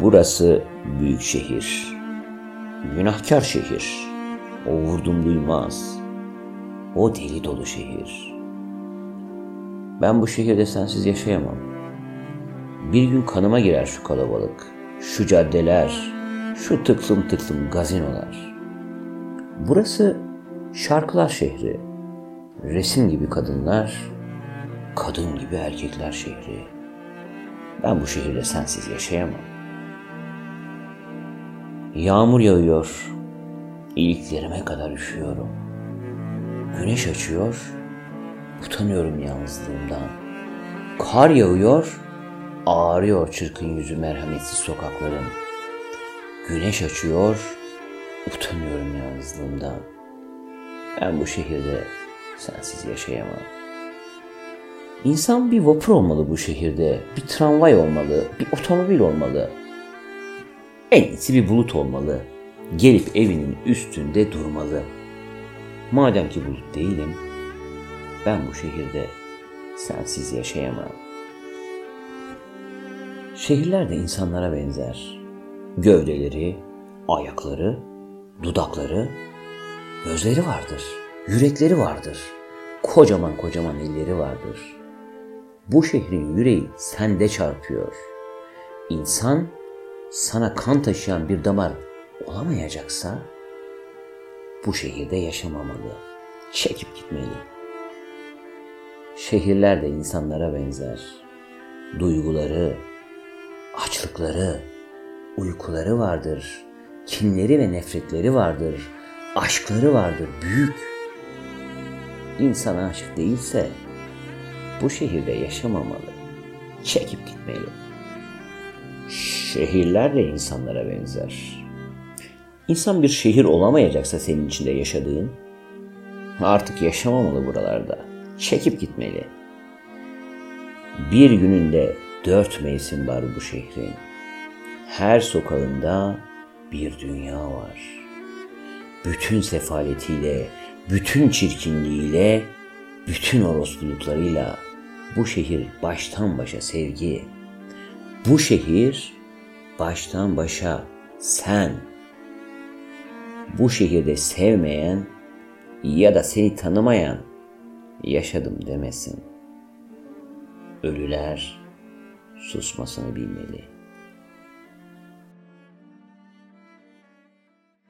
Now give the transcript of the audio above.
Burası büyük şehir. Günahkar şehir. O vurdum duymaz. O deli dolu şehir. Ben bu şehirde sensiz yaşayamam. Bir gün kanıma girer şu kalabalık, şu caddeler, şu tıklım tıklım gazinolar. Burası şarkılar şehri. Resim gibi kadınlar, kadın gibi erkekler şehri. Ben bu şehirde sensiz yaşayamam. Yağmur yağıyor, iliklerime kadar üşüyorum. Güneş açıyor, utanıyorum yalnızlığımdan. Kar yağıyor, ağrıyor çırkın yüzü merhametsiz sokakların. Güneş açıyor, utanıyorum yalnızlığımdan. Ben bu şehirde sensiz yaşayamam. İnsan bir vapur olmalı bu şehirde, bir tramvay olmalı, bir otomobil olmalı. En iyisi bir bulut olmalı. Gelip evinin üstünde durmalı. Madem ki bulut değilim, ben bu şehirde sensiz yaşayamam. Şehirler de insanlara benzer. Gövdeleri, ayakları, dudakları, gözleri vardır, yürekleri vardır. Kocaman kocaman elleri vardır. Bu şehrin yüreği sende çarpıyor. İnsan sana kan taşıyan bir damar olamayacaksa bu şehirde yaşamamalı. Çekip gitmeli. Şehirler de insanlara benzer. Duyguları, açlıkları, uykuları vardır. Kinleri ve nefretleri vardır. Aşkları vardır büyük. İnsan aşık değilse bu şehirde yaşamamalı. Çekip gitmeli. Şehirler de insanlara benzer. İnsan bir şehir olamayacaksa senin içinde yaşadığın, artık yaşamamalı buralarda. Çekip gitmeli. Bir gününde dört mevsim var bu şehrin. Her sokağında bir dünya var. Bütün sefaletiyle, bütün çirkinliğiyle, bütün orospuluklarıyla bu şehir baştan başa sevgi. Bu şehir baştan başa sen. Bu şehirde sevmeyen ya da seni tanımayan yaşadım demesin. Ölüler susmasını bilmeli.